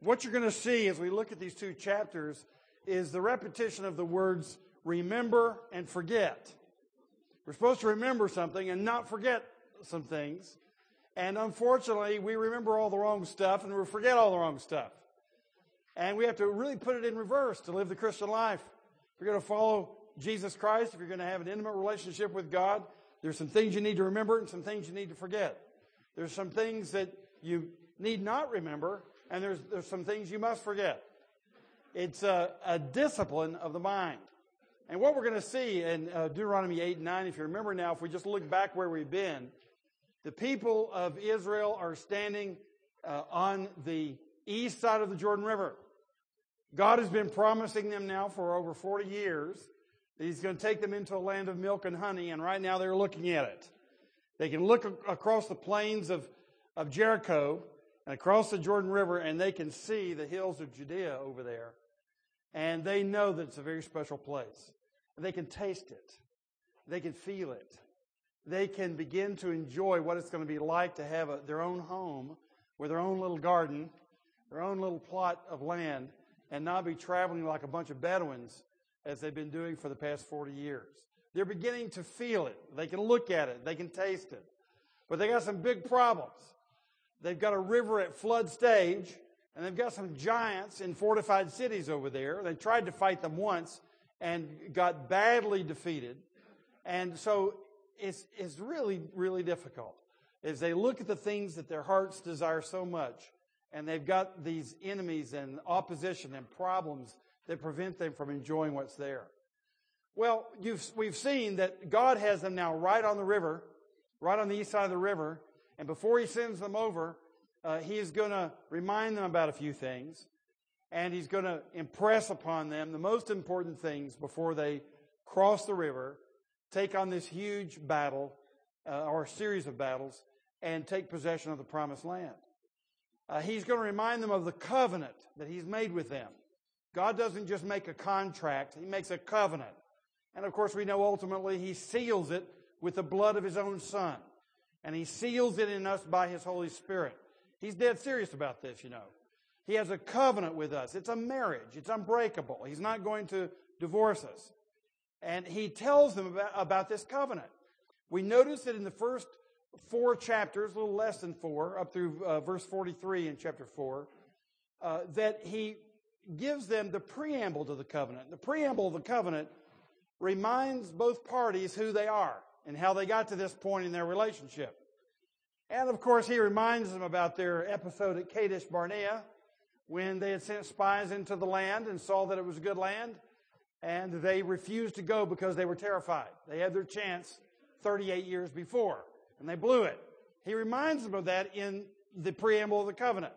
what you're going to see as we look at these two chapters is the repetition of the words remember and forget. We're supposed to remember something and not forget some things. And unfortunately, we remember all the wrong stuff and we forget all the wrong stuff. And we have to really put it in reverse to live the Christian life. If you're going to follow Jesus Christ, if you're going to have an intimate relationship with God, there's some things you need to remember and some things you need to forget. There's some things that you need not remember, and there's, there's some things you must forget. It's a, a discipline of the mind. And what we're going to see in uh, Deuteronomy 8 and 9, if you remember now, if we just look back where we've been, the people of Israel are standing uh, on the east side of the Jordan River. God has been promising them now for over 40 years that He's going to take them into a land of milk and honey, and right now they're looking at it. They can look across the plains of, of Jericho and across the Jordan River, and they can see the hills of Judea over there. And they know that it's a very special place. And they can taste it. They can feel it. They can begin to enjoy what it's going to be like to have a, their own home with their own little garden, their own little plot of land, and not be traveling like a bunch of Bedouins as they've been doing for the past 40 years. They're beginning to feel it. They can look at it. They can taste it. But they got some big problems. They've got a river at flood stage, and they've got some giants in fortified cities over there. They tried to fight them once and got badly defeated. And so it's, it's really, really difficult as they look at the things that their hearts desire so much, and they've got these enemies and opposition and problems that prevent them from enjoying what's there. Well, we've seen that God has them now right on the river, right on the east side of the river, and before he sends them over, uh, he is going to remind them about a few things, and he's going to impress upon them the most important things before they cross the river, take on this huge battle, uh, or series of battles, and take possession of the promised land. Uh, he's going to remind them of the covenant that he's made with them. God doesn't just make a contract, he makes a covenant. And of course, we know ultimately he seals it with the blood of his own son and he seals it in us by his Holy Spirit. He's dead serious about this, you know. He has a covenant with us. It's a marriage. It's unbreakable. He's not going to divorce us. And he tells them about, about this covenant. We notice that in the first four chapters, a little less than four, up through uh, verse 43 in chapter 4, uh, that he gives them the preamble to the covenant. The preamble of the covenant reminds both parties who they are and how they got to this point in their relationship. And of course, he reminds them about their episode at Kadesh Barnea when they had sent spies into the land and saw that it was a good land, and they refused to go because they were terrified. They had their chance 38 years before, and they blew it. He reminds them of that in the preamble of the covenant.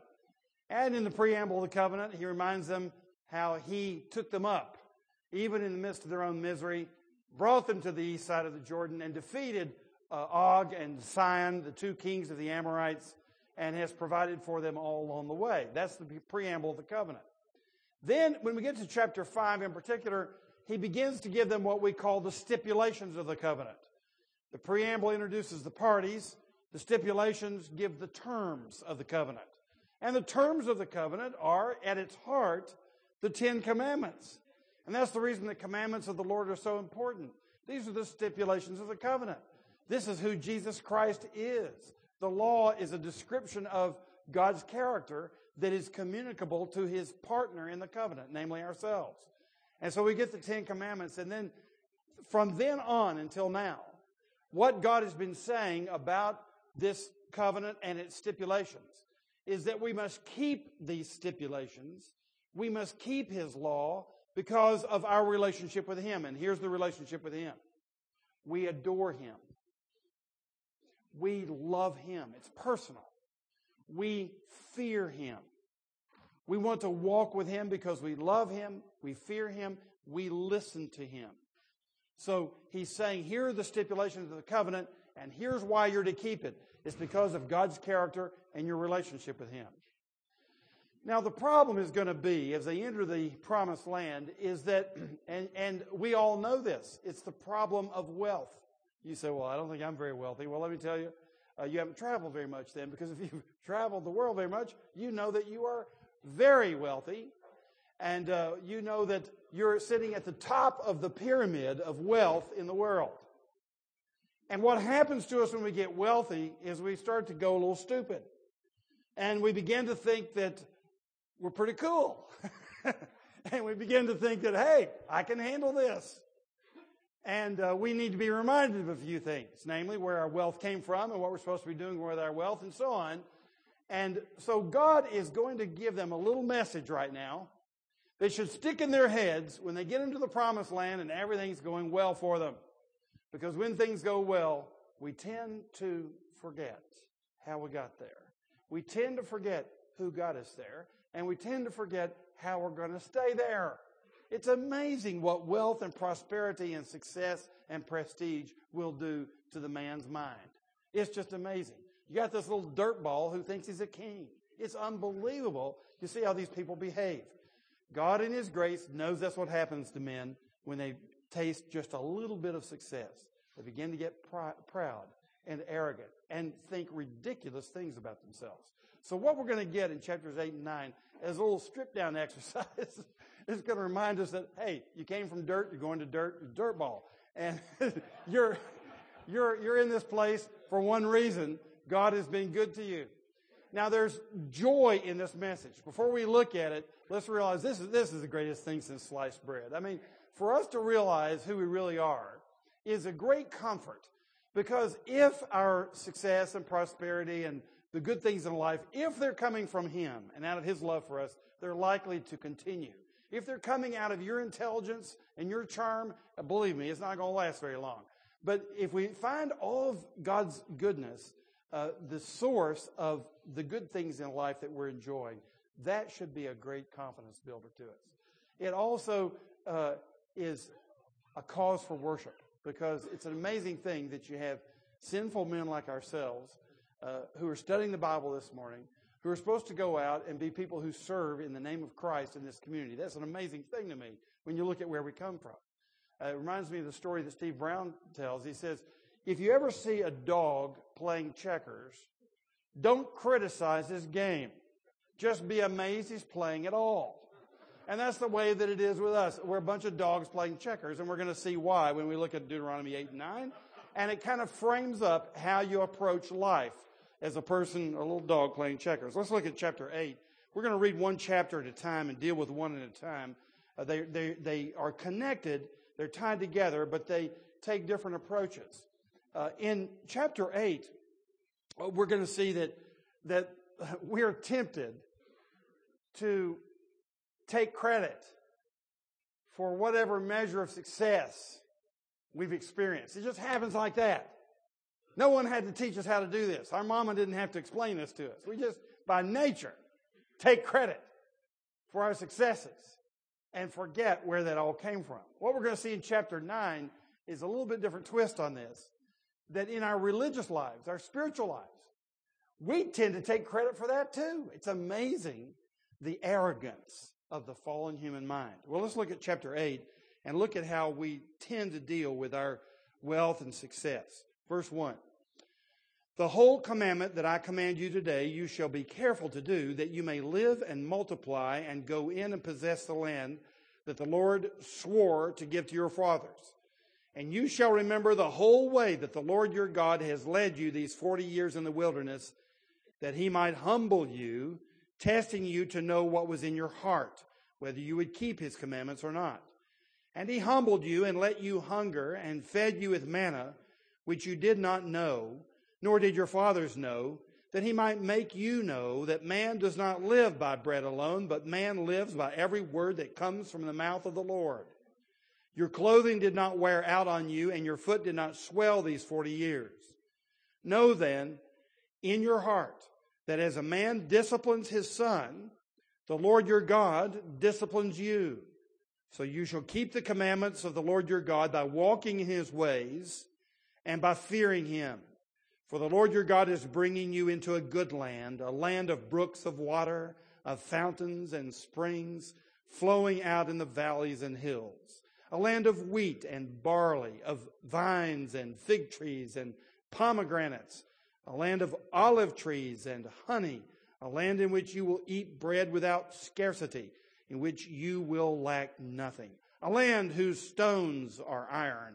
And in the preamble of the covenant, he reminds them how he took them up, even in the midst of their own misery, brought them to the east side of the Jordan and defeated uh, Og and Sihon, the two kings of the Amorites, and has provided for them all along the way. That's the preamble of the covenant. Then, when we get to chapter 5 in particular, he begins to give them what we call the stipulations of the covenant. The preamble introduces the parties, the stipulations give the terms of the covenant. And the terms of the covenant are, at its heart, the Ten Commandments. And that's the reason the commandments of the Lord are so important. These are the stipulations of the covenant. This is who Jesus Christ is. The law is a description of God's character that is communicable to his partner in the covenant, namely ourselves. And so we get the Ten Commandments, and then from then on until now, what God has been saying about this covenant and its stipulations is that we must keep these stipulations, we must keep his law, because of our relationship with Him. And here's the relationship with Him we adore Him, we love Him. It's personal. We fear Him. We want to walk with Him because we love Him, we fear Him, we listen to Him. So he's saying, here are the stipulations of the covenant, and here's why you're to keep it. It's because of God's character and your relationship with Him. Now, the problem is going to be, as they enter the promised land, is that, and, and we all know this, it's the problem of wealth. You say, well, I don't think I'm very wealthy. Well, let me tell you, uh, you haven't traveled very much then, because if you've traveled the world very much, you know that you are very wealthy, and uh, you know that you're sitting at the top of the pyramid of wealth in the world. And what happens to us when we get wealthy is we start to go a little stupid. And we begin to think that we're pretty cool. and we begin to think that, hey, I can handle this. And uh, we need to be reminded of a few things, namely where our wealth came from and what we're supposed to be doing with our wealth and so on. And so God is going to give them a little message right now. They should stick in their heads when they get into the promised land and everything's going well for them. Because when things go well, we tend to forget how we got there. We tend to forget who got us there, and we tend to forget how we're going to stay there. It's amazing what wealth and prosperity and success and prestige will do to the man's mind. It's just amazing. You got this little dirt ball who thinks he's a king. It's unbelievable to see how these people behave. God in His grace knows that's what happens to men when they taste just a little bit of success. They begin to get proud and arrogant and think ridiculous things about themselves. So what we're going to get in chapters 8 and 9 is a little strip down exercise. it's going to remind us that, hey, you came from dirt, you're going to dirt, dirt ball. And you're, you're, you're in this place for one reason. God has been good to you. Now there's joy in this message. Before we look at it, let's realize this is, this is the greatest thing since sliced bread. I mean, for us to realize who we really are is a great comfort because if our success and prosperity and the good things in life, if they're coming from Him and out of His love for us, they're likely to continue. If they're coming out of your intelligence and your charm, uh, believe me, it's not going to last very long. But if we find all of God's goodness, uh, the source of the good things in life that we're enjoying, that should be a great confidence builder to us. It also uh, is a cause for worship because it's an amazing thing that you have sinful men like ourselves uh, who are studying the Bible this morning, who are supposed to go out and be people who serve in the name of Christ in this community. That's an amazing thing to me when you look at where we come from. Uh, it reminds me of the story that Steve Brown tells. He says, if you ever see a dog playing checkers, don't criticize his game. Just be amazed he's playing at all. And that's the way that it is with us. We're a bunch of dogs playing checkers, and we're going to see why when we look at Deuteronomy 8 and 9. And it kind of frames up how you approach life as a person, a little dog playing checkers. Let's look at chapter 8. We're going to read one chapter at a time and deal with one at a time. Uh, they, they, they are connected, they're tied together, but they take different approaches. Uh, in chapter 8, uh, we're going to see that, that we're tempted to take credit for whatever measure of success we've experienced. It just happens like that. No one had to teach us how to do this. Our mama didn't have to explain this to us. We just, by nature, take credit for our successes and forget where that all came from. What we're going to see in chapter 9 is a little bit different twist on this. That in our religious lives, our spiritual lives, we tend to take credit for that too. It's amazing the arrogance of the fallen human mind. Well, let's look at chapter 8 and look at how we tend to deal with our wealth and success. Verse 1. The whole commandment that I command you today, you shall be careful to do, that you may live and multiply and go in and possess the land that the Lord swore to give to your fathers. And you shall remember the whole way that the Lord your God has led you these 40 years in the wilderness, that he might humble you, testing you to know what was in your heart, whether you would keep his commandments or not. And he humbled you and let you hunger and fed you with manna which you did not know, nor did your fathers know, that he might make you know that man does not live by bread alone, but man lives by every word that comes from the mouth of the Lord. Your clothing did not wear out on you, and your foot did not swell these forty years. Know then in your heart that as a man disciplines his son, the Lord your God disciplines you. So you shall keep the commandments of the Lord your God by walking in his ways and by fearing him. For the Lord your God is bringing you into a good land, a land of brooks of water, of fountains and springs flowing out in the valleys and hills, a land of wheat and barley, of vines and fig trees and pomegranates, a land of olive trees and honey, a land in which you will eat bread without scarcity, in which you will lack nothing, a land whose stones are iron,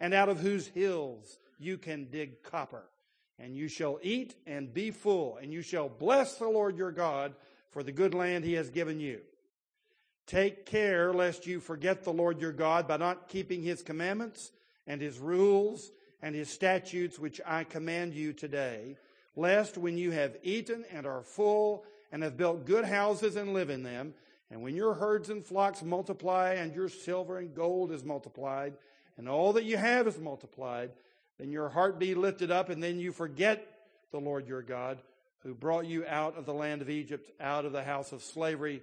and out of whose hills you can dig copper. And you shall eat and be full, and you shall bless the Lord your God for the good land he has given you. Take care lest you forget the Lord your God by not keeping his commandments and his rules and his statutes which I command you today, lest when you have eaten and are full and have built good houses and live in them, and when your herds and flocks multiply and your silver and gold is multiplied, and all that you have is multiplied, then your heart be lifted up, and then you forget the Lord your God, who brought you out of the land of Egypt, out of the house of slavery,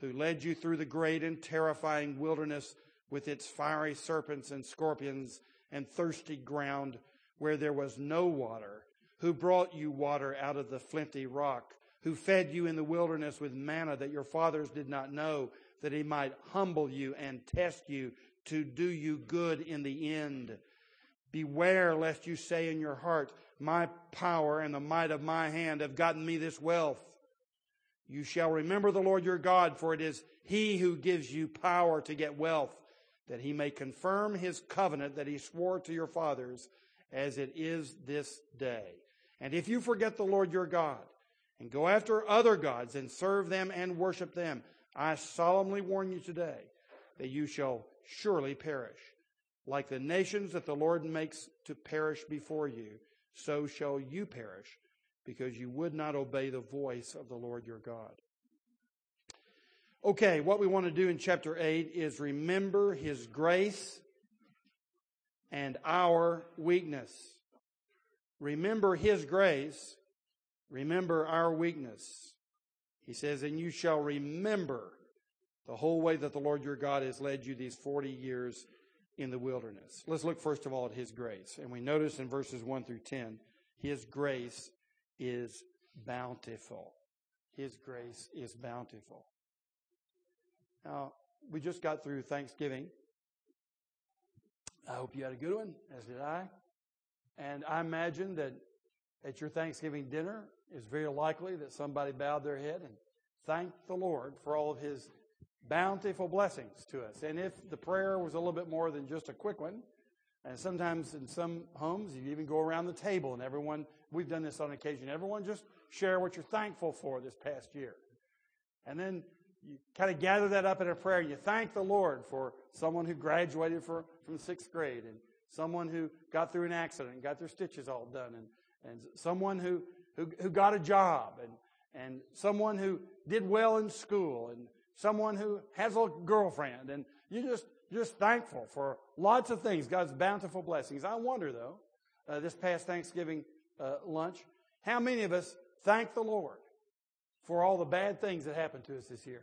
who led you through the great and terrifying wilderness with its fiery serpents and scorpions and thirsty ground where there was no water, who brought you water out of the flinty rock, who fed you in the wilderness with manna that your fathers did not know, that he might humble you and test you to do you good in the end. Beware lest you say in your heart, My power and the might of my hand have gotten me this wealth. You shall remember the Lord your God, for it is he who gives you power to get wealth that he may confirm his covenant that he swore to your fathers as it is this day. And if you forget the Lord your God and go after other gods and serve them and worship them, I solemnly warn you today that you shall surely perish. Like the nations that the Lord makes to perish before you, so shall you perish because you would not obey the voice of the Lord your God. Okay, what we want to do in chapter 8 is remember his grace and our weakness. Remember his grace, remember our weakness. He says, and you shall remember the whole way that the Lord your God has led you these 40 years in the wilderness. Let's look first of all at his grace. And we notice in verses 1 through 10, his grace is bountiful. His grace is bountiful. Now, we just got through Thanksgiving. I hope you had a good one, as did I. And I imagine that at your Thanksgiving dinner, it's very likely that somebody bowed their head and thanked the Lord for all of his bountiful blessings to us. And if the prayer was a little bit more than just a quick one, and sometimes in some homes, you even go around the table and everyone, we've done this on occasion, everyone just share what you're thankful for this past year. And then you kind of gather that up in a prayer. And you thank the Lord for someone who graduated for, from sixth grade and someone who got through an accident and got their stitches all done and, and someone who, who, who got a job and, and someone who did well in school and someone who has a girlfriend. And you just, just thankful for lots of things, God's bountiful blessings. I wonder though, uh, this past Thanksgiving uh, lunch, how many of us thank the Lord for all the bad things that happened to us this year.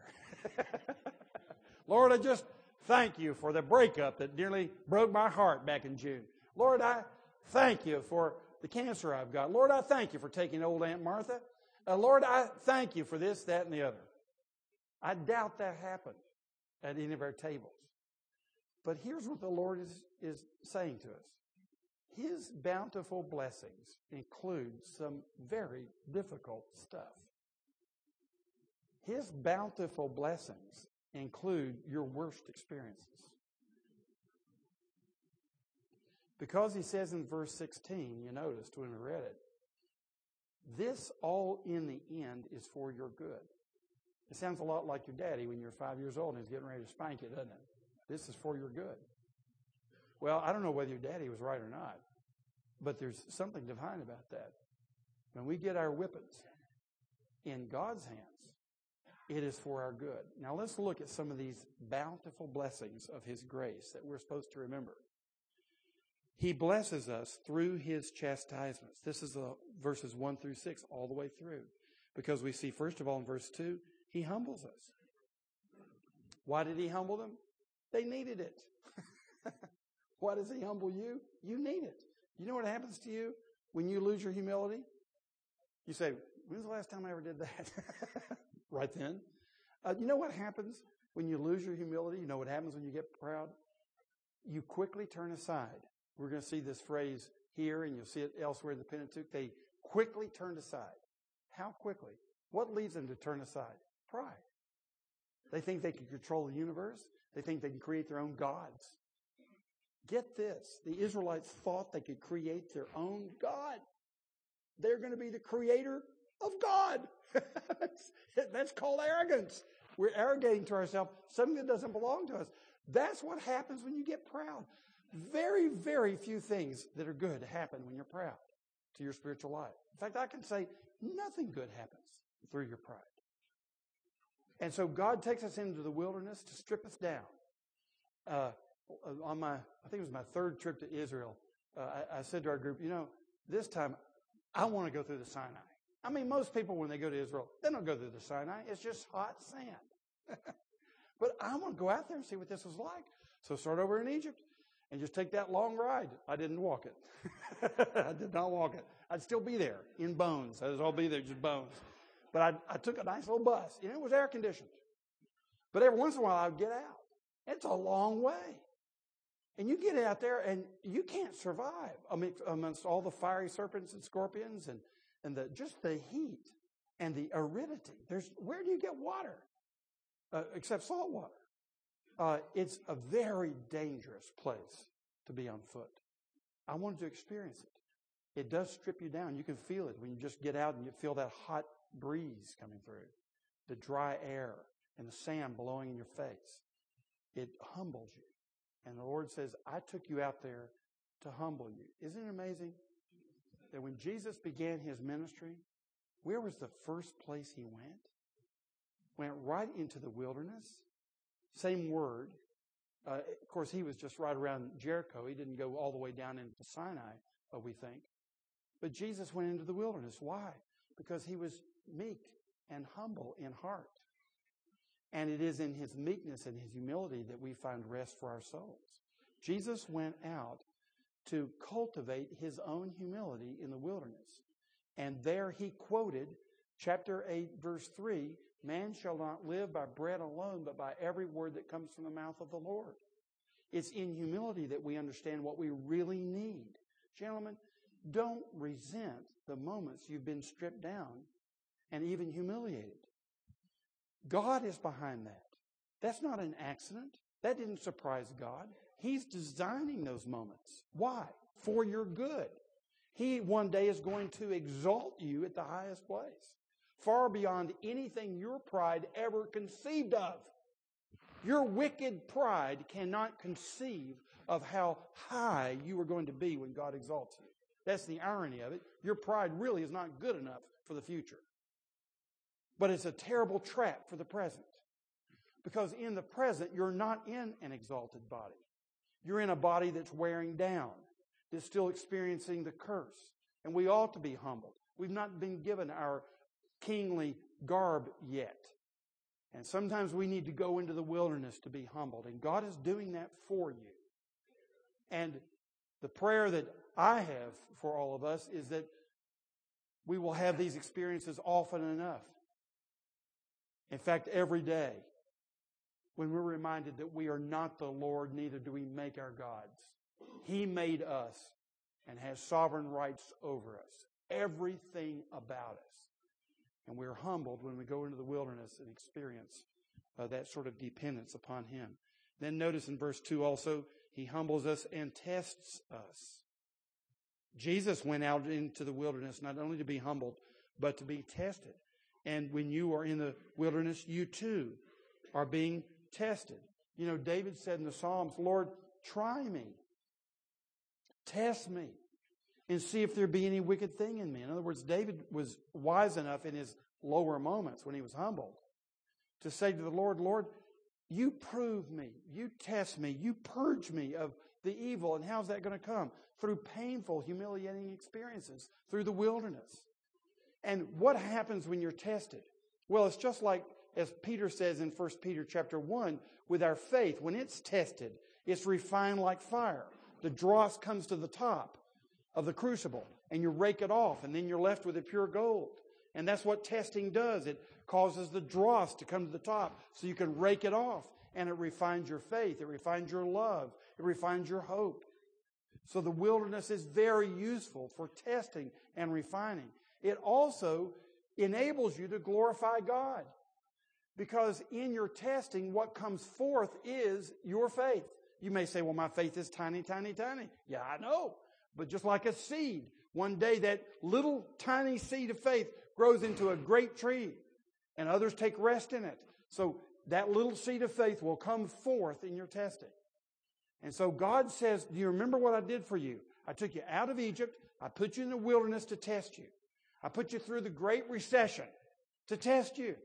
Lord, I just thank you for the breakup that nearly broke my heart back in June. Lord, I thank you for the cancer I've got. Lord, I thank you for taking old Aunt Martha. Uh, Lord, I thank you for this, that, and the other. I doubt that happened at any of our tables. But here's what the Lord is, is saying to us. His bountiful blessings include some very difficult stuff. His bountiful blessings include your worst experiences. Because he says in verse 16, you noticed when we read it, this all in the end is for your good. It sounds a lot like your daddy when you're five years old and he's getting ready to spank you, doesn't it? This is for your good. Well, I don't know whether your daddy was right or not, but there's something divine about that. When we get our whippings in God's hands, it is for our good. Now let's look at some of these bountiful blessings of His grace that we're supposed to remember. He blesses us through His chastisements. This is the verses 1 through 6 all the way through. Because we see, first of all, in verse 2, He humbles us. Why did He humble them? They needed it. Why does He humble you? You need it. You know what happens to you when you lose your humility? You say, when's the last time I ever did that? right then. Uh, you know what happens when you lose your humility? You know what happens when you get proud? You quickly turn aside. We're going to see this phrase here, and you'll see it elsewhere in the Pentateuch. They quickly turned aside. How quickly? What leads them to turn aside? Pride. They think they can control the universe. They think they can create their own gods. Get this. The Israelites thought they could create their own God. They're going to be the creator of God. that's, called arrogance. We're arrogating to ourselves something that doesn't belong to us. That's what happens when you get proud. Very, very few things that are good happen when you're proud to your spiritual life. In fact, I can say nothing good happens through your pride. And so God takes us into the wilderness to strip us down. Uh, on my, I think it was my third trip to Israel, uh, I, I said to our group, you know, this time I want to go through the Sinai. I mean, most people, when they go to Israel, they don't go through the Sinai. It's just hot sand. but I want to go out there and see what this was like. So start over in Egypt and just take that long ride. I didn't walk it. I did not walk it. I'd still be there in bones. I'd all be there, just bones. But I, I took a nice little bus, and it was air conditioned. But every once in a while, I'd get out. It's a long way. And you get out there and you can't survive amongst all the fiery serpents and scorpions and, and the, just the heat and the aridity. There's, where do you get water? Uh, except salt water. Uh, it's a very dangerous place to be on foot. I wanted to experience it. It does strip you down. You can feel it when you just get out and you feel that hot breeze coming through, the dry air and the sand blowing in your face. It humbles you. And the Lord says, I took you out there to humble you. Isn't it amazing that when Jesus began his ministry, where was the first place he went? Went right into the wilderness. Same word. Uh, of course, he was just right around Jericho. He didn't go all the way down into Sinai, we think. But Jesus went into the wilderness. Why? Because he was meek and humble in heart. And it is in his meekness and his humility that we find rest for our souls. Jesus went out to cultivate his own humility in the wilderness. And there he quoted chapter 8, verse 3 Man shall not live by bread alone, but by every word that comes from the mouth of the Lord. It's in humility that we understand what we really need. Gentlemen, don't resent the moments you've been stripped down and even humiliated. God is behind that. That's not an accident. That didn't surprise God. He's designing those moments. Why? For your good. He one day is going to exalt you at the highest place, far beyond anything your pride ever conceived of. Your wicked pride cannot conceive of how high you are going to be when God exalts you. That's the irony of it. Your pride really is not good enough for the future. But it's a terrible trap for the present. Because in the present, you're not in an exalted body. You're in a body that's wearing down, that's still experiencing the curse. And we ought to be humbled. We've not been given our kingly garb yet. And sometimes we need to go into the wilderness to be humbled. And God is doing that for you. And the prayer that I have for all of us is that we will have these experiences often enough in fact, every day, when we're reminded that we are not the Lord, neither do we make our gods. He made us and has sovereign rights over us, everything about us. And we're humbled when we go into the wilderness and experience uh, that sort of dependence upon Him. Then notice in verse 2 also, He humbles us and tests us. Jesus went out into the wilderness not only to be humbled, but to be tested. And when you are in the wilderness, you too are being tested. You know, David said in the Psalms, Lord, try me, test me, and see if there be any wicked thing in me. In other words, David was wise enough in his lower moments when he was humbled to say to the Lord, Lord, you prove me, you test me, you purge me of the evil. And how's that going to come? Through painful, humiliating experiences, through the wilderness. And what happens when you're tested? Well, it's just like as Peter says in 1 Peter chapter 1, with our faith, when it's tested, it's refined like fire. The dross comes to the top of the crucible and you rake it off and then you're left with the pure gold. And that's what testing does. It causes the dross to come to the top so you can rake it off and it refines your faith. It refines your love. It refines your hope. So the wilderness is very useful for testing and refining. It also enables you to glorify God. Because in your testing, what comes forth is your faith. You may say, well, my faith is tiny, tiny, tiny. Yeah, I know. But just like a seed, one day that little tiny seed of faith grows into a great tree and others take rest in it. So that little seed of faith will come forth in your testing. And so God says, Do you remember what I did for you? I took you out of Egypt. I put you in the wilderness to test you. I put you through the great recession to test you,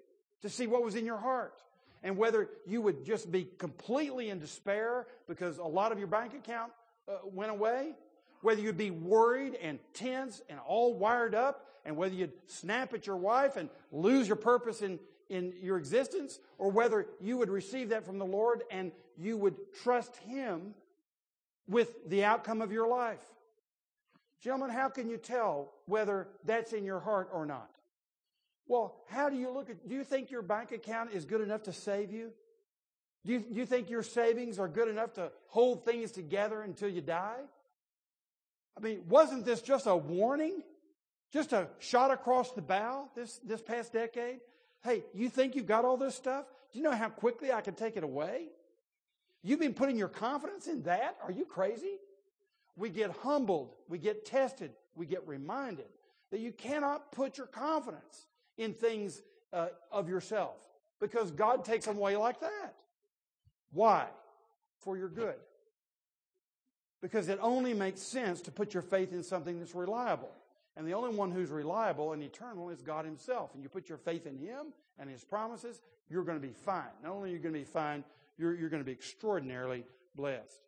to see what was in your heart. And whether you would just be completely in despair because a lot of your bank account uh, went away, whether you'd be worried and tense and all wired up, and whether you'd snap at your wife and lose your purpose in, in your existence, or whether you would receive that from the Lord and you would trust Him with the outcome of your life. Gentlemen, how can you tell whether that's in your heart or not? Well, how do you look at, do you think your bank account is good enough to save you? Do you, do you think your savings are good enough to hold things together until you die? I mean, wasn't this just a warning? Just a shot across the bow this, this past decade? Hey, you think you've got all this stuff? Do you know how quickly I can take it away? You've been putting your confidence in that? Are you crazy? We get humbled, we get tested, we get reminded that you cannot put your confidence in things uh, of yourself because God takes them away like that. Why? For your good. Because it only makes sense to put your faith in something that's reliable. And the only one who's reliable and eternal is God Himself. And you put your faith in Him and His promises, you're going to be fine. Not only are you going to be fine, you're, you're going to be extraordinarily blessed.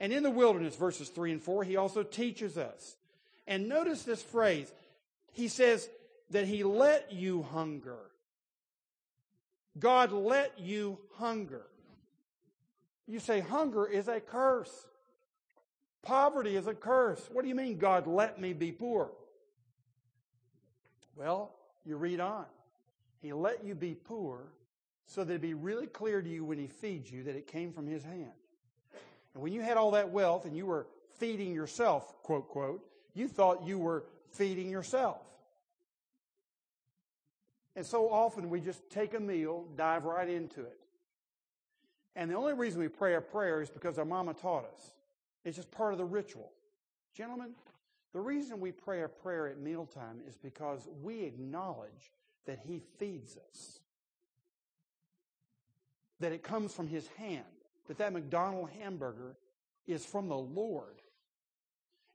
And in the wilderness, verses 3 and 4, He also teaches us. And notice this phrase. He says that He let you hunger. God let you hunger. You say hunger is a curse. Poverty is a curse. What do you mean God let me be poor? Well, you read on. He let you be poor so that it'd be really clear to you when He feeds you that it came from His hand. And when you had all that wealth and you were feeding yourself, quote, quote, you thought you were feeding yourself. And so often we just take a meal, dive right into it. And the only reason we pray a prayer is because our mama taught us. It's just part of the ritual. Gentlemen, the reason we pray a prayer at mealtime is because we acknowledge that He feeds us. That it comes from His hand. That that McDonald hamburger is from the Lord.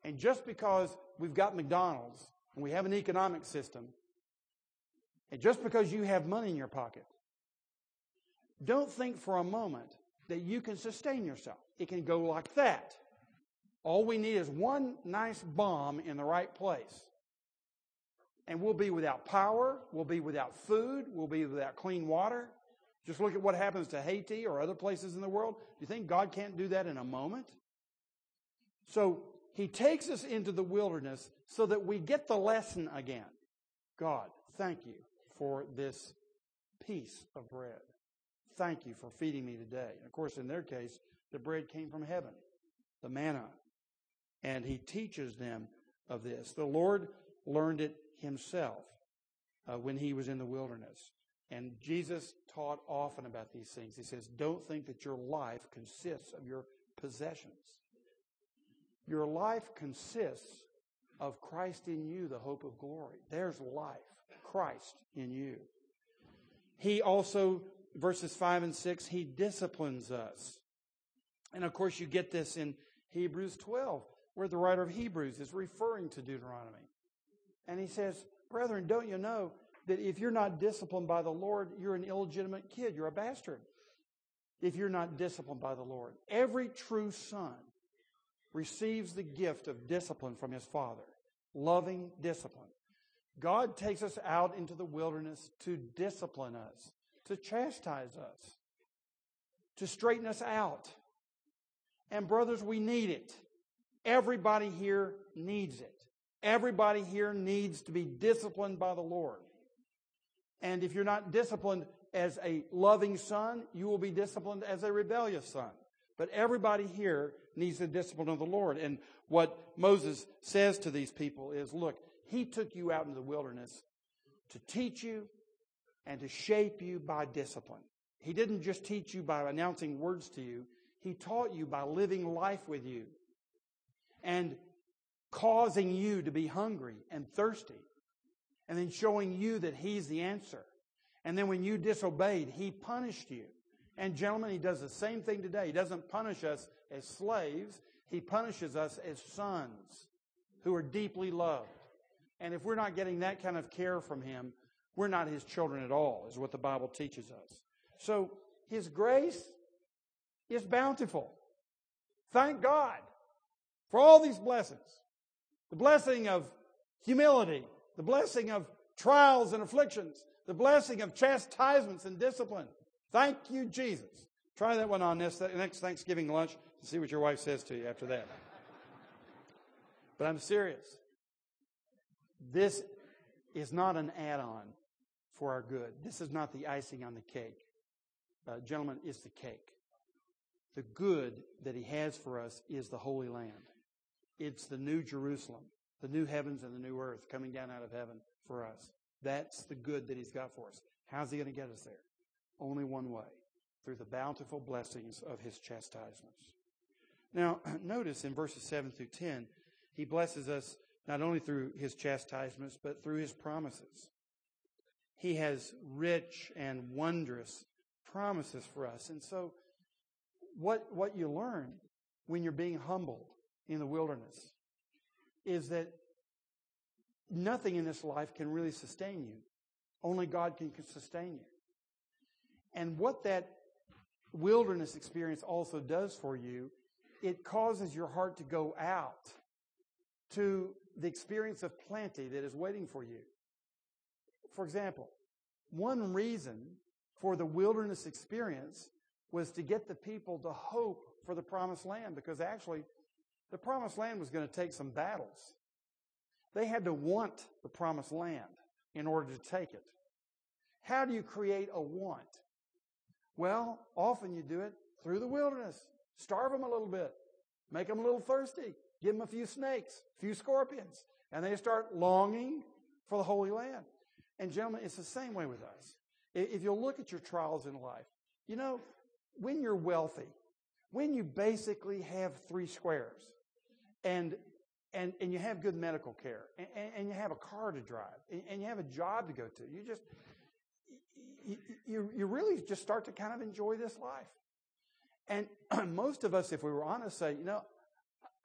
And just because we've got McDonald's and we have an economic system, and just because you have money in your pocket, don't think for a moment that you can sustain yourself. It can go like that. All we need is one nice bomb in the right place. And we'll be without power, we'll be without food, we'll be without clean water. Just look at what happens to Haiti or other places in the world. Do you think God can't do that in a moment? So he takes us into the wilderness so that we get the lesson again. God, thank you for this piece of bread. Thank you for feeding me today. And of course, in their case, the bread came from heaven, the manna and he teaches them of this. The Lord learned it himself uh, when he was in the wilderness. And Jesus taught often about these things. He says, Don't think that your life consists of your possessions. Your life consists of Christ in you, the hope of glory. There's life, Christ in you. He also, verses 5 and 6, he disciplines us. And of course, you get this in Hebrews 12 where the writer of Hebrews is referring to Deuteronomy. And he says, Brethren, don't you know that if you're not disciplined by the Lord, you're an illegitimate kid, you're a bastard. If you're not disciplined by the Lord, every true son receives the gift of discipline from his father, loving discipline. God takes us out into the wilderness to discipline us, to chastise us, to straighten us out. And brothers, we need it. Everybody here needs it. Everybody here needs to be disciplined by the Lord. And if you're not disciplined as a loving son, you will be disciplined as a rebellious son. But everybody here needs the discipline of the Lord. And what Moses says to these people is, look, he took you out into the wilderness to teach you and to shape you by discipline. He didn't just teach you by announcing words to you, He taught you by living life with you and causing you to be hungry and thirsty and then showing you that He's the answer. And then when you disobeyed, He punished you. And gentlemen, He does the same thing today. He doesn't punish us as slaves, He punishes us as sons who are deeply loved. And if we're not getting that kind of care from Him, we're not His children at all, is what the Bible teaches us. So, His grace is bountiful. Thank God for all these blessings. The blessing of humility, the blessing of trials and afflictions, the blessing of chastisements and discipline. Thank you, Jesus. Try that one on this next Thanksgiving lunch and see what your wife says to you after that. But I'm serious. This is not an add on for our good. This is not the icing on the cake. Uh, gentlemen, it's the cake. The good that He has for us is the Holy Land. It's the new Jerusalem, the new heavens and the new earth coming down out of heaven for us. That's the good that He's got for us. How's He going to get us there? Only one way through the bountiful blessings of His chastisements. Now, notice in verses 7 through 10, He blesses us not only through His chastisements, but through His promises. He has rich and wondrous promises for us. And so, what, what you learn when you're being humbled in the wilderness is that nothing in this life can really sustain you. Only God can sustain you. And what that wilderness experience also does for you, it causes your heart to go out to the experience of plenty that is waiting for you. For example, one reason for the wilderness experience was to get the people to hope for the promised land because actually the promised land was going to take some battles. They had to want the promised land in order to take it. How do you create a want? Well, often you do it through the wilderness. Starve them a little bit. Make them a little thirsty. Give them a few snakes, a few scorpions. And they start longing for the Holy Land. And gentlemen, it's the same way with us. If you'll look at your trials in life, you know, when you're wealthy, when you basically have three squares, and and, and you have good medical care, and, and you have a car to drive, and, and, you have a job to go to. You just, you, you, you really just start to kind of enjoy this life. And most of us, if we were honest, say, you know,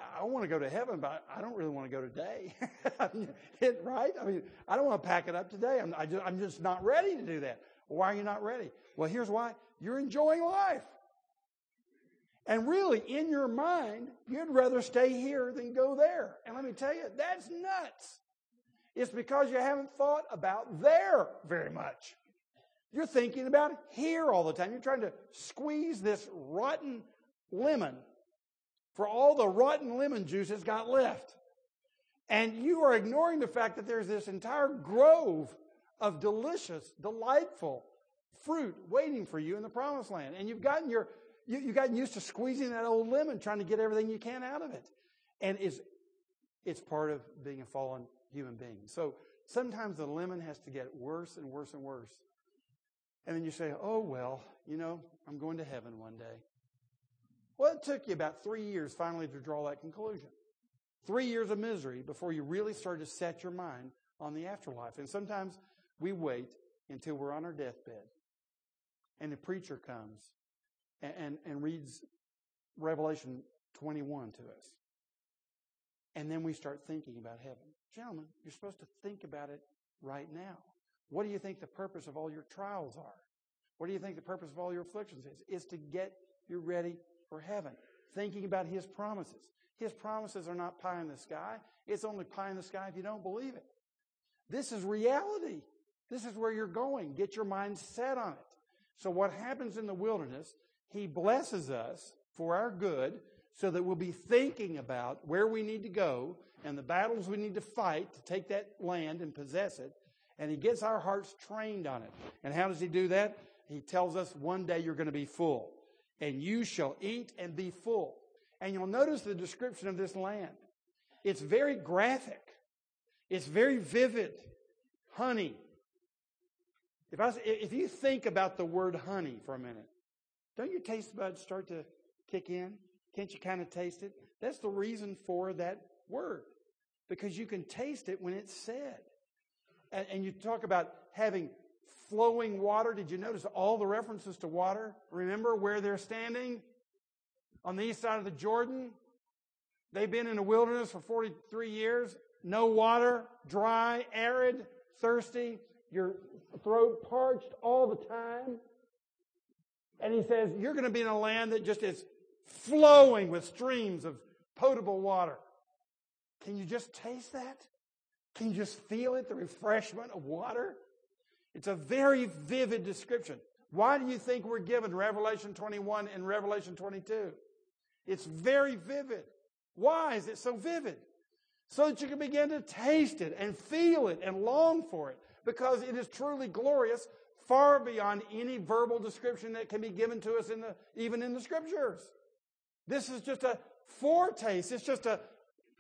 I want to go to heaven, but I don't really want to go today. right? I mean, I don't want to pack it up today. I'm, I just, I'm just not ready to do that. Why are you not ready? Well, here's why. You're enjoying life. And really, in your mind, you'd rather stay here than go there. And let me tell you, that's nuts. It's because you haven't thought about there very much. You're thinking about here all the time. You're trying to squeeze this rotten lemon for all the rotten lemon juice it's got left. And you are ignoring the fact that there's this entire grove of delicious, delightful fruit waiting for you in the promised land. And you've gotten your you, you've gotten used to squeezing that old lemon, trying to get everything you can out of it. And it's, it's part of being a fallen human being. So sometimes the lemon has to get worse and worse and worse. And then you say, oh, well, you know, I'm going to heaven one day. Well, it took you about three years finally to draw that conclusion. Three years of misery before you really started to set your mind on the afterlife. And sometimes we wait until we're on our deathbed and the preacher comes and, and, and reads Revelation 21 to us. And then we start thinking about heaven. Gentlemen, you're supposed to think about it right now. What do you think the purpose of all your trials are? What do you think the purpose of all your afflictions is? Is to get you ready for heaven. Thinking about His promises. His promises are not pie in the sky. It's only pie in the sky if you don't believe it. This is reality. This is where you're going. Get your mind set on it. So what happens in the wilderness he blesses us for our good so that we'll be thinking about where we need to go and the battles we need to fight to take that land and possess it. And He gets our hearts trained on it. And how does He do that? He tells us one day you're going to be full. And you shall eat and be full. And you'll notice the description of this land. It's very graphic. It's very vivid. Honey, If, I, if you think about the word honey for a minute, don't your taste buds start to kick in? Can't you kind of taste it? That's the reason for that word. Because you can taste it when it's said. And, and you talk about having flowing water. Did you notice all the references to water? Remember where they're standing? On the east side of the Jordan. They've been in the wilderness for 43 years. No water, dry, arid, thirsty, your throat parched all the time. And he says, You're going to be in a land that just is flowing with streams of potable water. Can you just taste that? Can you just feel it, the refreshment of water? It's a very vivid description. Why do you think we're given Revelation 21 and Revelation 22? It's very vivid. Why is it so vivid? So that you can begin to taste it and feel it and long for it because it is truly glorious, far beyond any verbal description that can be given to us in the, even in the scriptures. This is just a foretaste. It's just a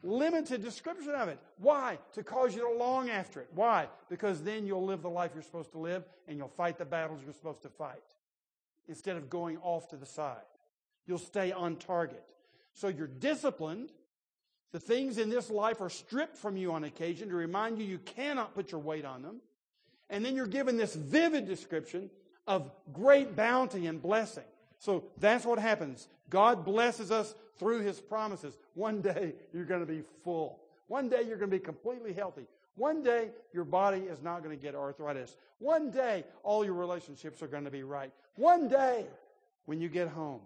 limited description of it. Why? To cause you to long after it. Why? Because then you'll live the life you're supposed to live and you'll fight the battles you're supposed to fight instead of going off to the side. You'll stay on target. So you're disciplined. The things in this life are stripped from you on occasion to remind you you cannot put your weight on them. And then you're given this vivid description of great bounty and blessing. So that's what happens. God blesses us through his promises. One day you're going to be full. One day you're going to be completely healthy. One day your body is not going to get arthritis. One day all your relationships are going to be right. One day when you get home.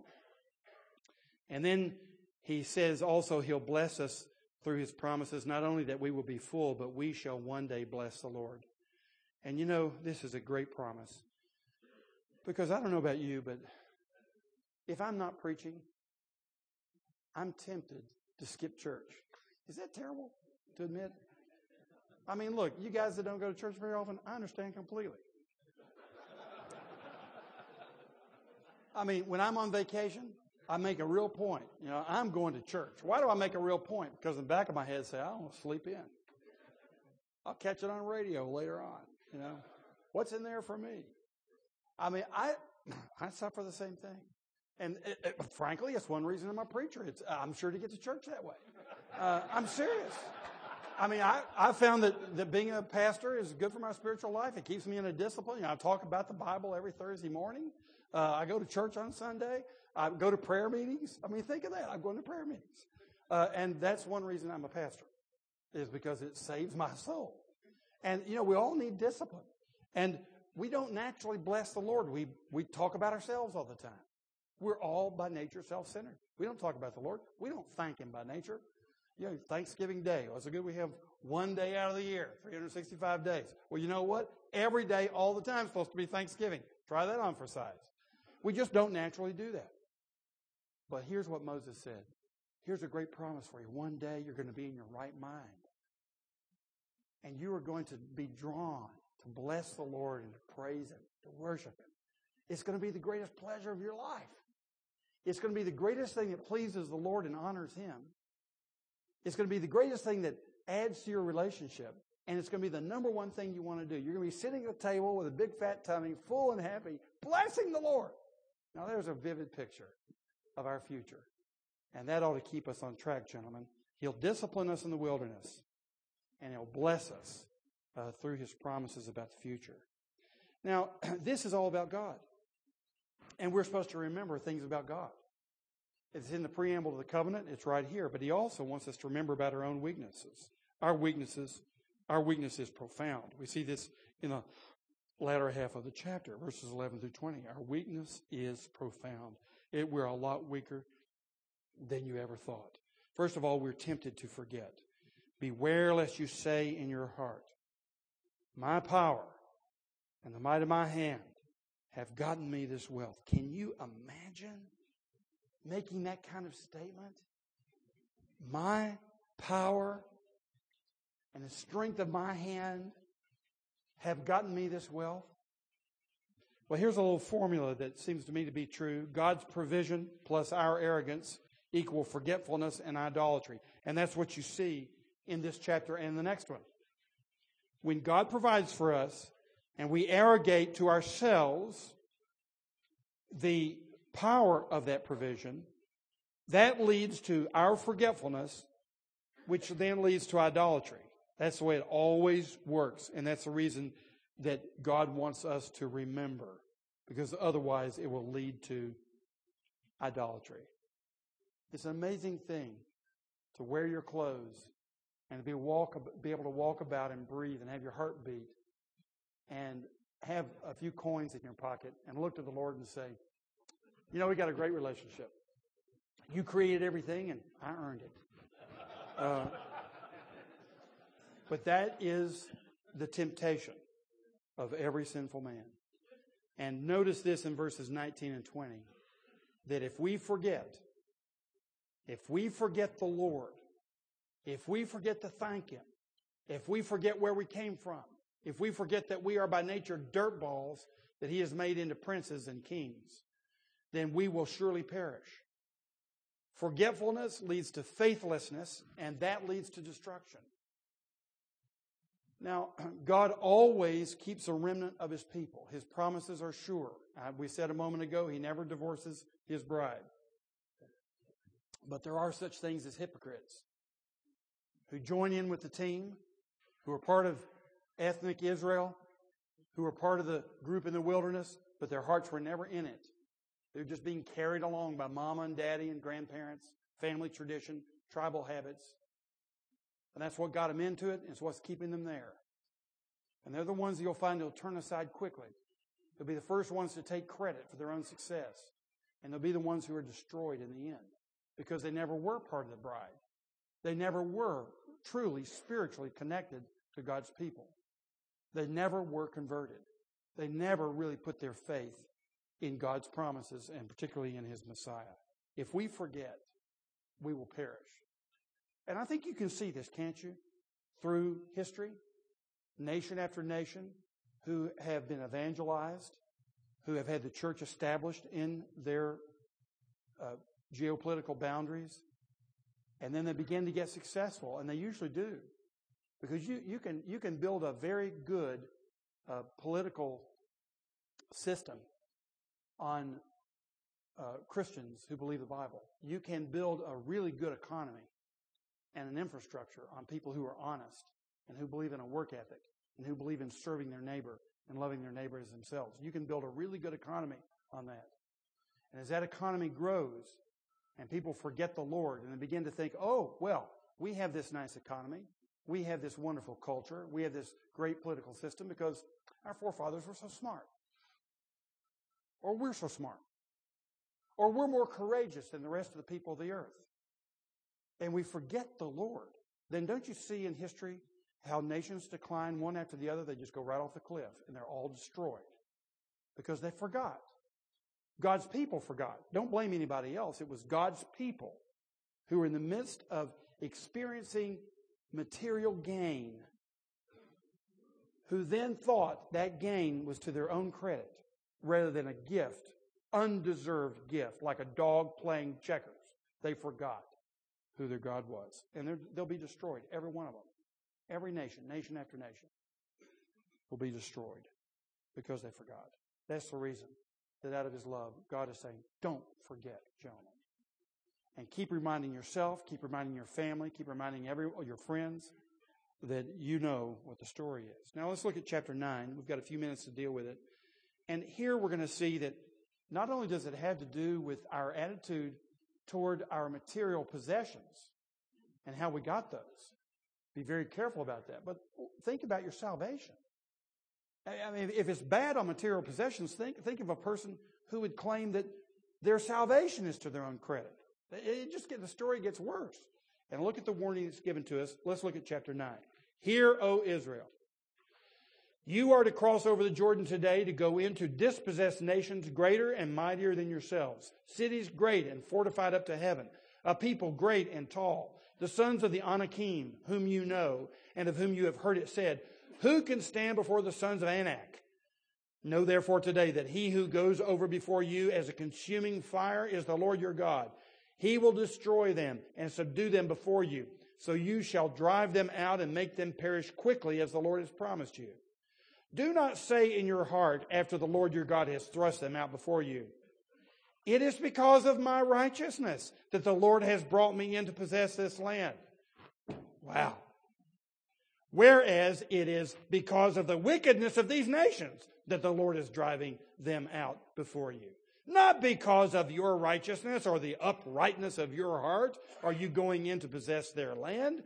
And then he says also he'll bless us through his promises, not only that we will be full, but we shall one day bless the Lord. And you know, this is a great promise. Because I don't know about you, but if I'm not preaching, I'm tempted to skip church. Is that terrible to admit? I mean, look, you guys that don't go to church very often, I understand completely. I mean, when I'm on vacation, I make a real point. You know, I'm going to church. Why do I make a real point? Because in the back of my head, I say, I want to sleep in. I'll catch it on radio later on. You know, what's in there for me? I mean, I I suffer the same thing. And it, it, frankly, it's one reason I'm a preacher. It's, I'm sure to get to church that way. Uh, I'm serious. I mean, I, I found that, that being a pastor is good for my spiritual life. It keeps me in a discipline. You know, I talk about the Bible every Thursday morning. Uh, I go to church on Sunday. I go to prayer meetings. I mean, think of that. I'm going to prayer meetings. Uh, and that's one reason I'm a pastor, is because it saves my soul. And, you know, we all need discipline. And we don't naturally bless the Lord. We, we talk about ourselves all the time. We're all by nature self-centered. We don't talk about the Lord. We don't thank Him by nature. You know, Thanksgiving Day. Well, it's a good we have one day out of the year, 365 days. Well, you know what? Every day, all the time, is supposed to be Thanksgiving. Try that on for size. We just don't naturally do that. But here's what Moses said. Here's a great promise for you. One day you're going to be in your right mind. And you are going to be drawn to bless the Lord and to praise Him, to worship Him. It's going to be the greatest pleasure of your life. It's going to be the greatest thing that pleases the Lord and honors Him. It's going to be the greatest thing that adds to your relationship. And it's going to be the number one thing you want to do. You're going to be sitting at a table with a big fat tummy, full and happy, blessing the Lord. Now, there's a vivid picture of our future. And that ought to keep us on track, gentlemen. He'll discipline us in the wilderness, and He'll bless us uh, through His promises about the future. Now, this is all about God. And we're supposed to remember things about God. It's in the preamble to the covenant, it's right here, but he also wants us to remember about our own weaknesses. Our weaknesses, our weakness is profound. We see this in the latter half of the chapter, verses 11 through 20. Our weakness is profound. It, we're a lot weaker than you ever thought. First of all, we're tempted to forget. Beware lest you say in your heart, My power and the might of my hand have gotten me this wealth. Can you imagine making that kind of statement? My power and the strength of my hand have gotten me this wealth. Well, here's a little formula that seems to me to be true God's provision plus our arrogance equal forgetfulness and idolatry. And that's what you see in this chapter and the next one. When God provides for us, and we arrogate to ourselves the power of that provision, that leads to our forgetfulness, which then leads to idolatry. That's the way it always works. And that's the reason that God wants us to remember, because otherwise it will lead to idolatry. It's an amazing thing to wear your clothes and be, walk, be able to walk about and breathe and have your heart beat and have a few coins in your pocket and look to the Lord and say, You know, we got a great relationship. You created everything and I earned it. Uh, but that is the temptation of every sinful man. And notice this in verses 19 and 20 that if we forget, if we forget the Lord, if we forget to thank Him, if we forget where we came from, if we forget that we are by nature dirt balls that He has made into princes and kings, then we will surely perish. Forgetfulness leads to faithlessness, and that leads to destruction. Now, God always keeps a remnant of His people. His promises are sure. We said a moment ago, He never divorces His bride. But there are such things as hypocrites who join in with the team, who are part of ethnic Israel, who are part of the group in the wilderness, but their hearts were never in it. They're just being carried along by mama and daddy and grandparents, family tradition, tribal habits. And that's what got them into it, and it's what's keeping them there. And they're the ones that you'll find will turn aside quickly. They'll be the first ones to take credit for their own success. And they'll be the ones who are destroyed in the end because they never were part of the bride. They never were truly spiritually connected to God's people. They never were converted. They never really put their faith in God's promises and particularly in His Messiah. If we forget, we will perish. And I think you can see this, can't you? Through history, nation after nation who have been evangelized, who have had the church established in their uh, geopolitical boundaries, and then they begin to get successful, and they usually do. Because you, you, can, you can build a very good uh, political system on uh, Christians who believe the Bible. You can build a really good economy and an infrastructure on people who are honest and who believe in a work ethic and who believe in serving their neighbor and loving their neighbor as themselves. You can build a really good economy on that. And as that economy grows and people forget the Lord and they begin to think, oh, well, we have this nice economy. We have this wonderful culture. We have this great political system because our forefathers were so smart. Or we're so smart. Or we're more courageous than the rest of the people of the earth and we forget the Lord, then don't you see in history how nations decline one after the other? They just go right off the cliff and they're all destroyed because they forgot. God's people forgot. Don't blame anybody else. It was God's people who were in the midst of experiencing material gain, who then thought that gain was to their own credit rather than a gift, undeserved gift, like a dog playing checkers. They forgot who their God was. And they'll be destroyed, every one of them. Every nation, nation after nation, will be destroyed because they forgot. That's the reason that out of His love, God is saying, don't forget Jonah. And keep reminding yourself, keep reminding your family, keep reminding every your friends that you know what the story is. Now let's look at chapter 9. We've got a few minutes to deal with it. And here we're going to see that not only does it have to do with our attitude toward our material possessions and how we got those. Be very careful about that. But think about your salvation. I mean, if it's bad on material possessions, think, think of a person who would claim that their salvation is to their own credit. It just get, the story gets worse. And look at the warning that's given to us. Let's look at chapter 9. Hear, O Israel. You are to cross over the Jordan today to go into dispossessed nations greater and mightier than yourselves, cities great and fortified up to heaven, a people great and tall, the sons of the Anakim, whom you know, and of whom you have heard it said, Who can stand before the sons of Anak? Know therefore today that he who goes over before you as a consuming fire is the Lord your God. He will destroy them and subdue them before you. So you shall drive them out and make them perish quickly as the Lord has promised you. Do not say in your heart after the Lord your God has thrust them out before you. It is because of my righteousness that the Lord has brought me in to possess this land. Wow. Whereas it is because of the wickedness of these nations that the Lord is driving them out before you. Not because of your righteousness or the uprightness of your heart are you going in to possess their land,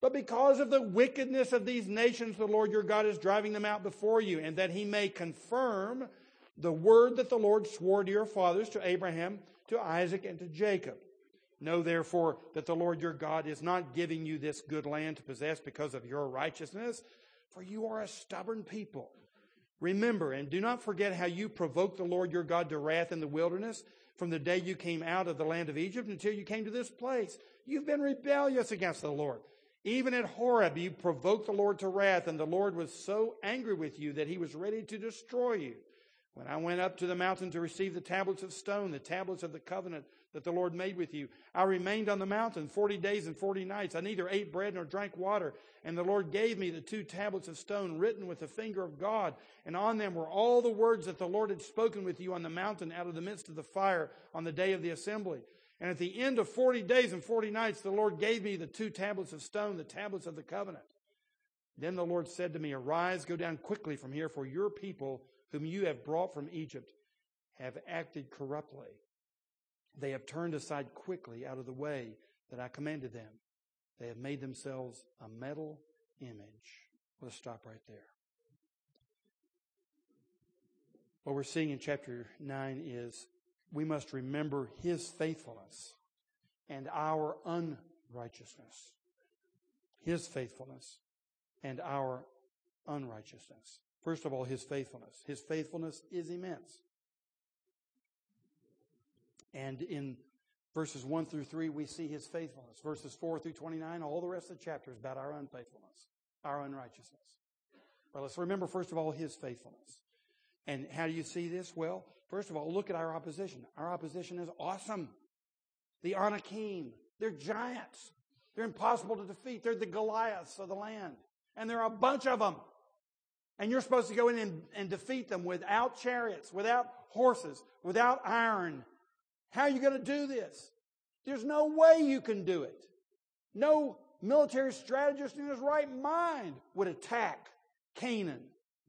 but because of the wickedness of these nations the Lord your God is driving them out before you, and that he may confirm the word that the Lord swore to your fathers, to Abraham, to Isaac, and to Jacob. Know therefore that the Lord your God is not giving you this good land to possess because of your righteousness, for you are a stubborn people. Remember and do not forget how you provoked the Lord your God to wrath in the wilderness from the day you came out of the land of Egypt until you came to this place. You've been rebellious against the Lord. Even at Horeb, you provoked the Lord to wrath, and the Lord was so angry with you that he was ready to destroy you. When I went up to the mountain to receive the tablets of stone, the tablets of the covenant that the Lord made with you, I remained on the mountain 40 days and 40 nights. I neither ate bread nor drank water. And the Lord gave me the two tablets of stone written with the finger of God. And on them were all the words that the Lord had spoken with you on the mountain out of the midst of the fire on the day of the assembly. And at the end of 40 days and 40 nights, the Lord gave me the two tablets of stone, the tablets of the covenant. Then the Lord said to me, Arise, go down quickly from here, for your people whom you have brought from Egypt have acted corruptly. They have turned aside quickly out of the way that I commanded them. They have made themselves a metal image. Let's stop right there. What we're seeing in chapter 9 is we must remember his faithfulness and our unrighteousness. His faithfulness and our unrighteousness. First of all, his faithfulness. His faithfulness is immense. And in verses 1 through 3, we see his faithfulness. Verses 4 through 29, all the rest of the chapter is about our unfaithfulness, our unrighteousness. But let's remember, first of all, his faithfulness. And how do you see this? Well, first of all, look at our opposition. Our opposition is awesome. The Anakim, they're giants. They're impossible to defeat. They're the Goliaths of the land. And there are a bunch of them. And you're supposed to go in and, and defeat them without chariots, without horses, without iron. How are you going to do this? There's no way you can do it. No military strategist in his right mind would attack Canaan,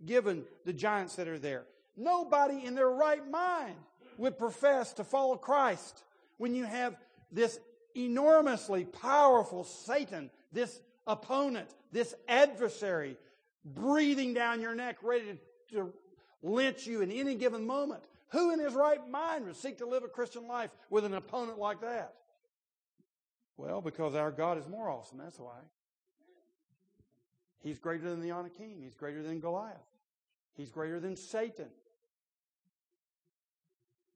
given the giants that are there. Nobody in their right mind would profess to follow Christ when you have this enormously powerful Satan, this opponent, this adversary breathing down your neck, ready to, to lynch you in any given moment. Who in his right mind would seek to live a Christian life with an opponent like that? Well, because our God is more awesome, that's why. He's greater than the Anakim. He's greater than Goliath. He's greater than Satan.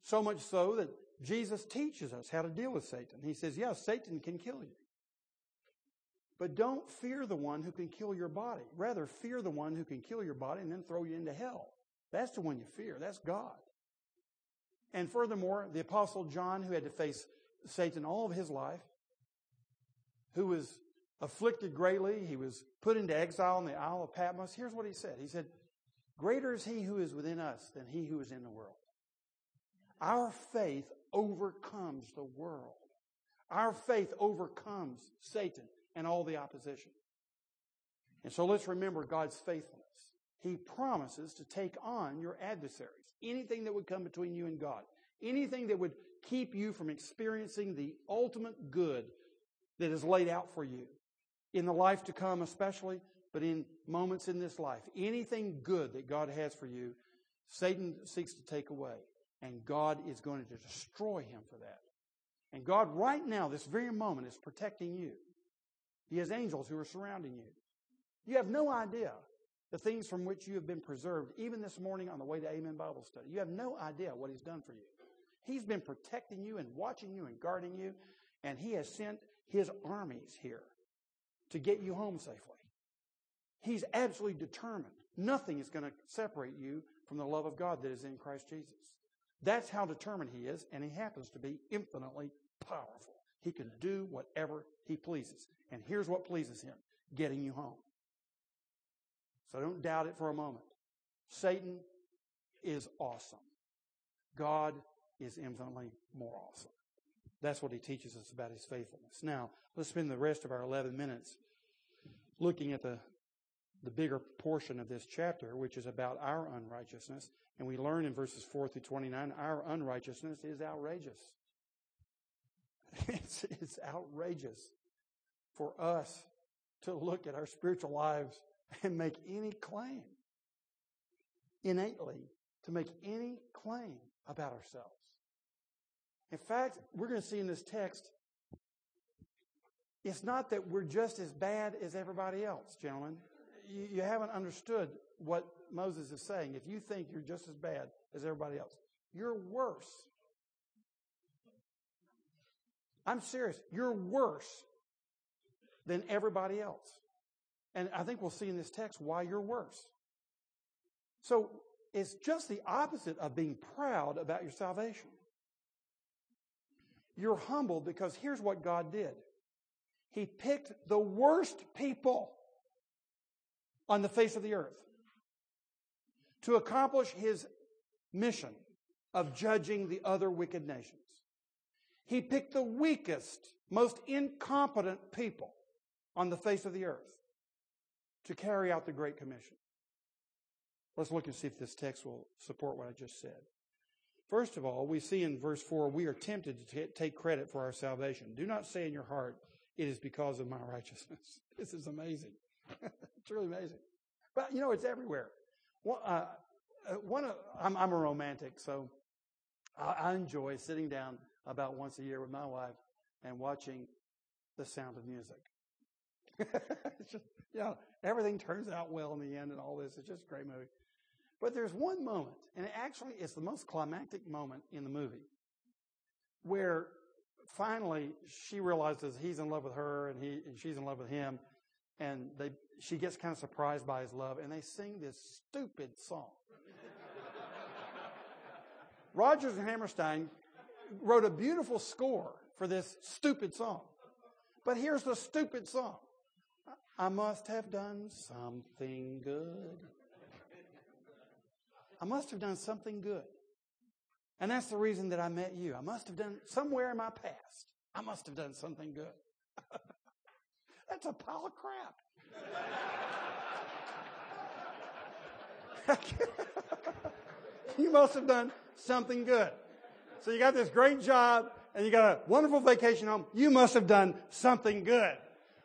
So much so that Jesus teaches us how to deal with Satan. He says, yes, Satan can kill you. But don't fear the one who can kill your body. Rather, fear the one who can kill your body and then throw you into hell. That's the one you fear. That's God. And furthermore, the apostle John, who had to face Satan all of his life, who was afflicted greatly, he was put into exile in the Isle of Patmos. Here's what he said. He said, greater is he who is within us than he who is in the world. Our faith overcomes the world. Our faith overcomes Satan and all the opposition. And so let's remember God's faithfulness. He promises to take on your adversaries anything that would come between you and God, anything that would keep you from experiencing the ultimate good that is laid out for you in the life to come, especially, but in moments in this life. Anything good that God has for you, Satan seeks to take away. And God is going to destroy him for that. And God, right now, this very moment, is protecting you. He has angels who are surrounding you. You have no idea the things from which you have been preserved, even this morning on the way to Amen Bible study. You have no idea what He's done for you. He's been protecting you and watching you and guarding you, and He has sent His armies here to get you home safely. He's absolutely determined. Nothing is going to separate you from the love of God that is in Christ Jesus. That's how determined He is, and He happens to be infinitely powerful. He can do whatever He pleases. And here's what pleases Him getting you home. So don't doubt it for a moment. Satan is awesome. God is infinitely more awesome. That's what he teaches us about his faithfulness. Now, let's spend the rest of our 11 minutes looking at the, the bigger portion of this chapter, which is about our unrighteousness. And we learn in verses 4 through 29 our unrighteousness is outrageous. It's, it's outrageous for us to look at our spiritual lives and make any claim, innately, to make any claim about ourselves. In fact, we're going to see in this text, it's not that we're just as bad as everybody else, gentlemen. You, you haven't understood what Moses is saying. If you think you're just as bad as everybody else, you're worse. I'm serious. You're worse than everybody else. And I think we'll see in this text why you're worse. So it's just the opposite of being proud about your salvation. You're humbled because here's what God did. He picked the worst people on the face of the earth to accomplish his mission of judging the other wicked nations. He picked the weakest, most incompetent people on the face of the earth to carry out the Great Commission. Let's look and see if this text will support what I just said. First of all, we see in verse 4, we are tempted to t- take credit for our salvation. Do not say in your heart, it is because of my righteousness. This is amazing. it's really amazing. But, you know, it's everywhere. Well, uh, uh, one, I'm, I'm, a romantic, so I, I enjoy sitting down about once a year with my wife and watching The Sound of Music. just, you know, everything turns out well in the end and all this. It's just a great movie. But there's one moment, and it actually it's the most climactic moment in the movie, where finally she realizes he's in love with her and he and she's in love with him, and they she gets kind of surprised by his love, and they sing this stupid song. Rodgers and Hammerstein wrote a beautiful score for this stupid song. But here's the stupid song. I must have done something good. I must have done something good. And that's the reason that I met you. I must have done somewhere in my past. I must have done something good. that's a pile of crap. you must have done something good. So you got this great job and you got a wonderful vacation home. You must have done something good.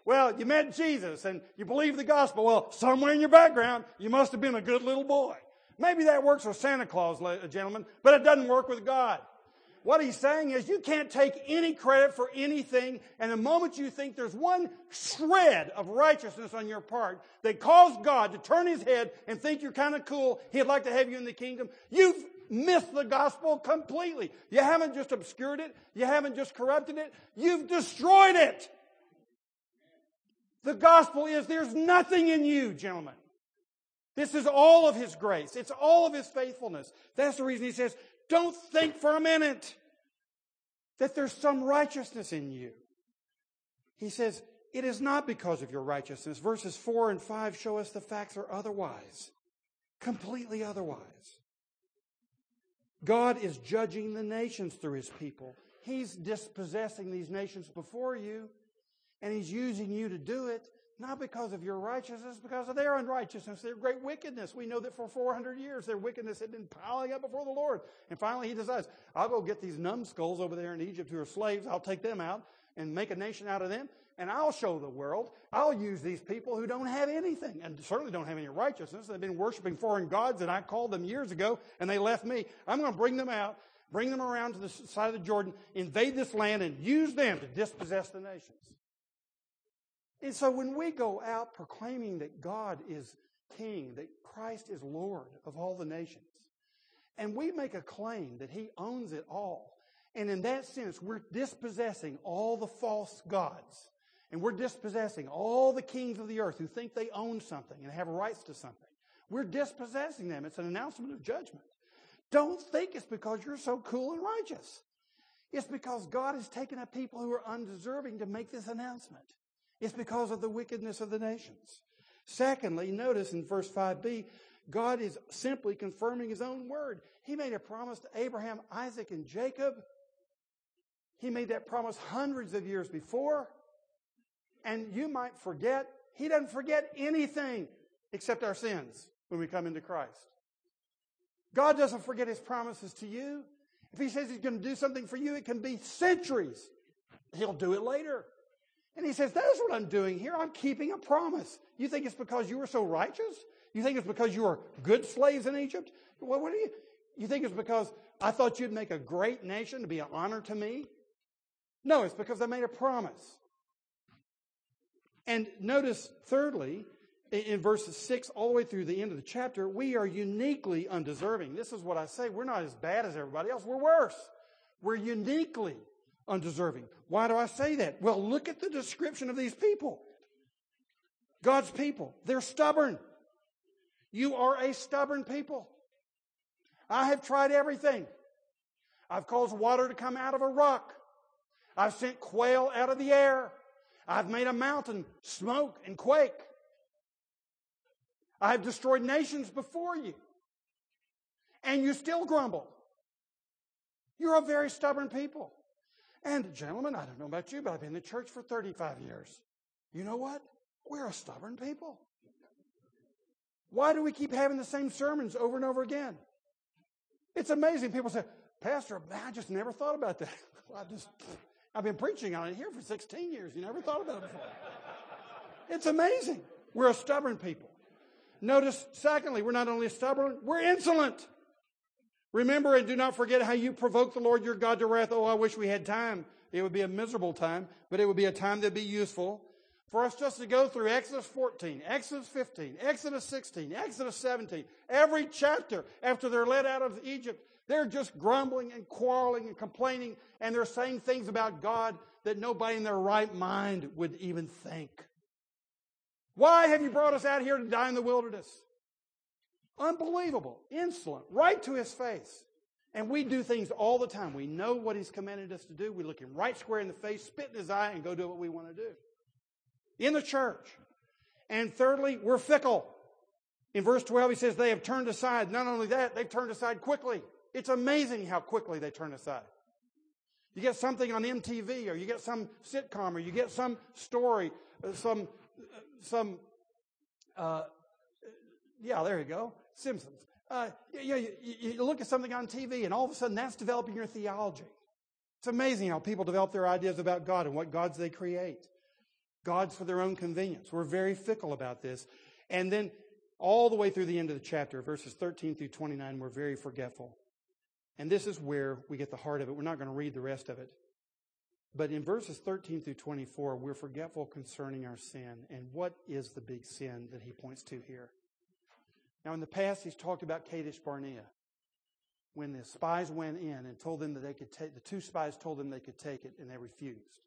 Well, you met Jesus and you believe the gospel. Well, somewhere in your background, you must have been a good little boy. Maybe that works with Santa Claus, gentlemen, but it doesn't work with God. What he's saying is you can't take any credit for anything, and the moment you think there's one shred of righteousness on your part that caused God to turn his head and think you're kind of cool, he'd like to have you in the kingdom, you've missed the gospel completely. You haven't just obscured it, you haven't just corrupted it, you've destroyed it. The gospel is there's nothing in you, gentlemen. This is all of His grace. It's all of His faithfulness. That's the reason He says, don't think for a minute that there's some righteousness in you. He says, it is not because of your righteousness. Verses 4 and 5 show us the facts are otherwise. Completely otherwise. God is judging the nations through his people. He's dispossessing these nations before you, and he's using you to do it, not because of your righteousness, because of their unrighteousness, their great wickedness. We know that for 400 years their wickedness had been piling up before the Lord. And finally he decides, I'll go get these numbskulls over there in Egypt who are slaves, I'll take them out and make a nation out of them, and I'll show the world. I'll use these people who don't have anything and certainly don't have any righteousness. They've been worshiping foreign gods and I called them years ago and they left me. I'm going to bring them out, bring them around to the side of the Jordan, invade this land and use them to dispossess the nations. And so when we go out proclaiming that God is king, that Christ is Lord of all the nations, and we make a claim that he owns it all, and in that sense, we're dispossessing all the false gods and we're dispossessing all the kings of the earth who think they own something and have rights to something. We're dispossessing them. It's an announcement of judgment. Don't think it's because you're so cool and righteous. It's because God has taken a people who are undeserving to make this announcement. It's because of the wickedness of the nations. Secondly, notice in verse 5b, God is simply confirming his own word. He made a promise to Abraham, Isaac, and Jacob. He made that promise hundreds of years before. And you might forget, he doesn't forget anything except our sins when we come into Christ. God doesn't forget his promises to you. If he says he's going to do something for you, it can be centuries. He'll do it later. And he says, That's what I'm doing here. I'm keeping a promise. You think it's because you were so righteous? You think it's because you were good slaves in Egypt? What, what you? You think it's because I thought you'd make a great nation to be an honor to me? No, it's because I made a promise. And notice, thirdly, in verses 6 all the way through the end of the chapter, we are uniquely undeserving. This is what I say. We're not as bad as everybody else. We're worse. We're uniquely undeserving. Why do I say that? Well, look at the description of these people. God's people. They're stubborn. You are a stubborn people. I have tried everything. I've caused water to come out of a rock. I've sent quail out of the air. I've made a mountain smoke and quake. I have destroyed nations before you. And you still grumble. You're a very stubborn people. And, gentlemen, I don't know about you, but I've been in the church for 35 years. You know what? We're a stubborn people. Why do we keep having the same sermons over and over again? It's amazing. People say, Pastor, I just never thought about that. I just, I've been preaching on it here for 16 years. You never thought about it before. It's amazing. We're a stubborn people. Notice, secondly, we're not only stubborn, we're insolent. Remember and do not forget how you provoked the Lord your God to wrath. Oh, I wish we had time. It would be a miserable time, but it would be a time that'd be useful for us just to go through Exodus 14, Exodus 15, Exodus 16, Exodus 17, every chapter after they're led out of Egypt, they're just grumbling and quarreling and complaining, and they're saying things about God that nobody in their right mind would even think. Why have you brought us out here to die in the wilderness? Unbelievable, insolent, right to his face. And we do things all the time. We know what he's commanded us to do. We look him right square in the face, spit in his eye, and go do what we want to do in the church. And thirdly, we're fickle. In verse 12, he says they have turned aside. Not only that, they've turned aside quickly. It's amazing how quickly they turn aside. You get something on MTV, or you get some sitcom, or you get some story, uh, some, uh, some, uh, yeah, there you go, Simpsons. Uh, you, you, you look at something on TV, and all of a sudden that's developing your theology. It's amazing how people develop their ideas about God and what gods they create gods for their own convenience. We're very fickle about this. And then all the way through the end of the chapter, verses 13 through 29, we're very forgetful. And this is where we get the heart of it. We're not going to read the rest of it. But in verses 13 through 24, we're forgetful concerning our sin. And what is the big sin that he points to here? Now, in the past, he's talked about Kadesh Barnea. When the spies went in and told them that they could take, the two spies told them they could take it, and they refused.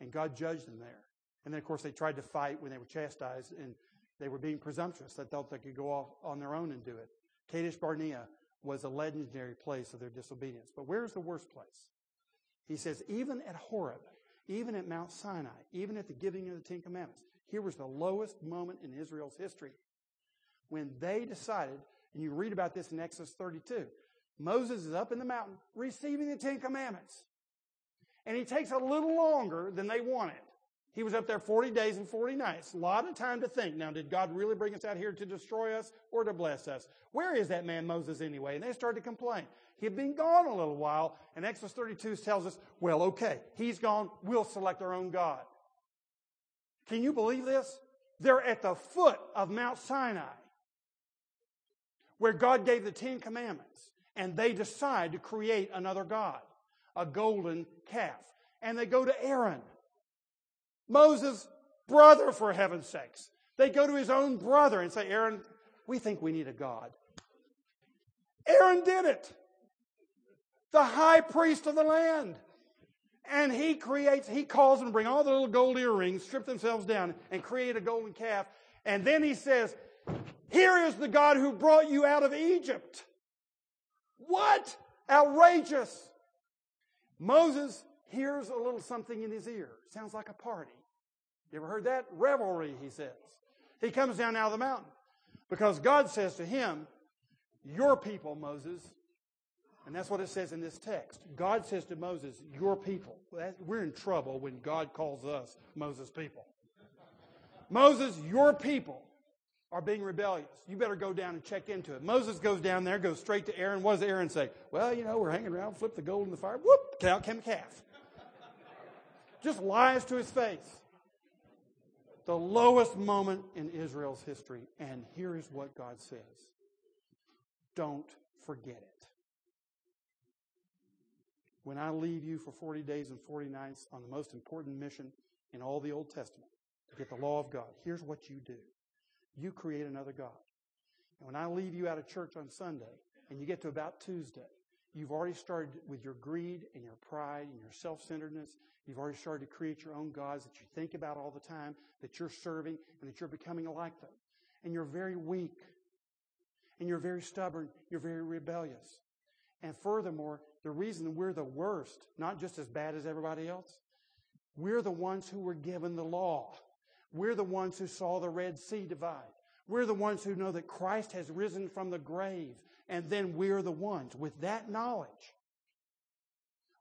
And God judged them there. And then, of course, they tried to fight when they were chastised, and they were being presumptuous. They thought they could go off on their own and do it. Kadesh Barnea was a legendary place of their disobedience. But where's the worst place? He says, even at Horeb, even at Mount Sinai, even at the giving of the Ten Commandments, here was the lowest moment in Israel's history when they decided, and you read about this in Exodus 32. Moses is up in the mountain receiving the Ten Commandments. And he takes a little longer than they wanted. He was up there 40 days and 40 nights. A lot of time to think. Now, did God really bring us out here to destroy us or to bless us? Where is that man Moses anyway? And they started to complain. He had been gone a little while, and Exodus 32 tells us, well, okay, he's gone. We'll select our own God. Can you believe this? They're at the foot of Mount Sinai, where God gave the Ten Commandments, and they decide to create another God, a golden calf. And they go to Aaron Moses' brother, for heaven's sakes. They go to his own brother and say, Aaron, we think we need a God. Aaron did it. The high priest of the land. And he creates, he calls them, bring all the little gold earrings, strip themselves down, and create a golden calf. And then he says, Here is the God who brought you out of Egypt. What? Outrageous. Moses hears a little something in his ear. Sounds like a party. You ever heard that? Revelry, he says. He comes down out of the mountain. Because God says to him, Your people, Moses, and that's what it says in this text. God says to Moses, Your people. We're in trouble when God calls us Moses' people. Moses, your people are being rebellious. You better go down and check into it. Moses goes down there, goes straight to Aaron. What does Aaron say? Well, you know, we're hanging around, flip the gold in the fire, whoop, out came a calf. Just lies to his face. The lowest moment in Israel's history. And here is what God says Don't forget it. When I leave you for 40 days and 40 nights on the most important mission in all the Old Testament to get the law of God, here's what you do you create another God. And when I leave you out of church on Sunday and you get to about Tuesday, you've already started with your greed and your pride and your self centeredness. You've already started to create your own gods that you think about all the time, that you're serving, and that you're becoming like them. And you're very weak. And you're very stubborn. You're very rebellious. And furthermore, the reason we're the worst, not just as bad as everybody else, we're the ones who were given the law. We're the ones who saw the Red Sea divide. We're the ones who know that Christ has risen from the grave. And then we're the ones with that knowledge,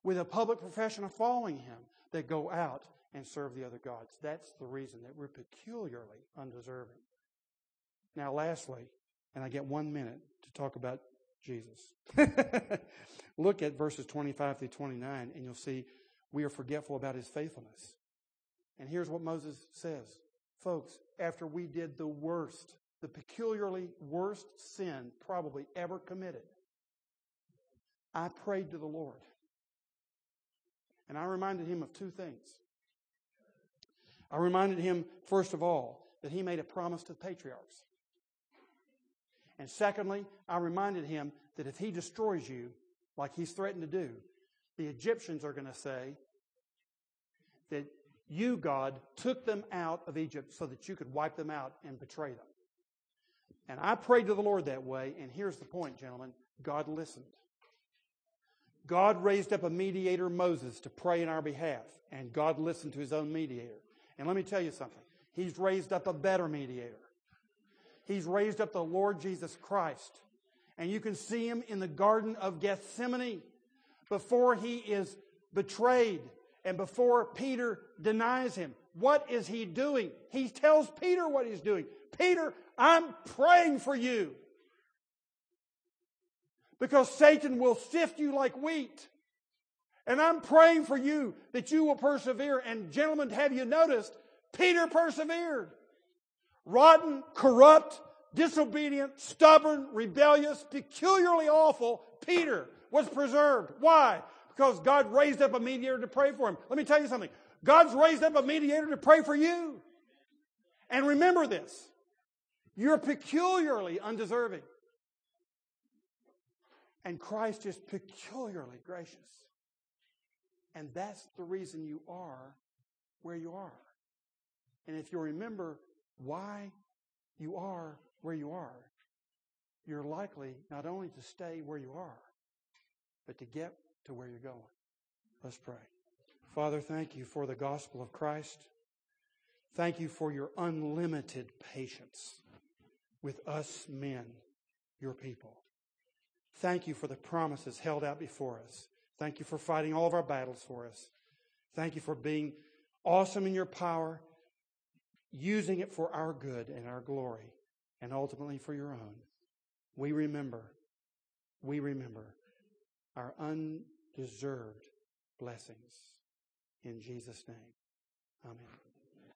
with a public profession of following Him, that go out and serve the other gods. That's the reason that we're peculiarly undeserving. Now, lastly, and I get one minute to talk about Jesus. Look at verses 25 through 29, and you'll see we are forgetful about his faithfulness. And here's what Moses says Folks, after we did the worst, the peculiarly worst sin probably ever committed, I prayed to the Lord. And I reminded him of two things. I reminded him, first of all, that he made a promise to the patriarchs. And secondly, I reminded him that if he destroys you, like he's threatened to do, the Egyptians are going to say that you, God, took them out of Egypt so that you could wipe them out and betray them. And I prayed to the Lord that way, and here's the point, gentlemen God listened. God raised up a mediator, Moses, to pray in our behalf, and God listened to his own mediator. And let me tell you something He's raised up a better mediator. He's raised up the Lord Jesus Christ. And you can see him in the Garden of Gethsemane before he is betrayed and before Peter denies him. What is he doing? He tells Peter what he's doing. Peter, I'm praying for you. Because Satan will sift you like wheat. And I'm praying for you that you will persevere. And gentlemen, have you noticed? Peter persevered. Rotten, corrupt, disobedient, stubborn, rebellious, peculiarly awful, Peter was preserved. Why? Because God raised up a mediator to pray for him. Let me tell you something. God's raised up a mediator to pray for you. And remember this. You're peculiarly undeserving. And Christ is peculiarly gracious. And that's the reason you are where you are. And if you remember why you are where you are, you're likely not only to stay where you are, but to get to where you're going. Let's pray. Father, thank you for the gospel of Christ. Thank you for your unlimited patience with us men, your people. Thank you for the promises held out before us. Thank you for fighting all of our battles for us. Thank you for being awesome in your power, using it for our good and our glory and ultimately for your own. We remember, we remember our undeserved blessings. In Jesus' name, amen.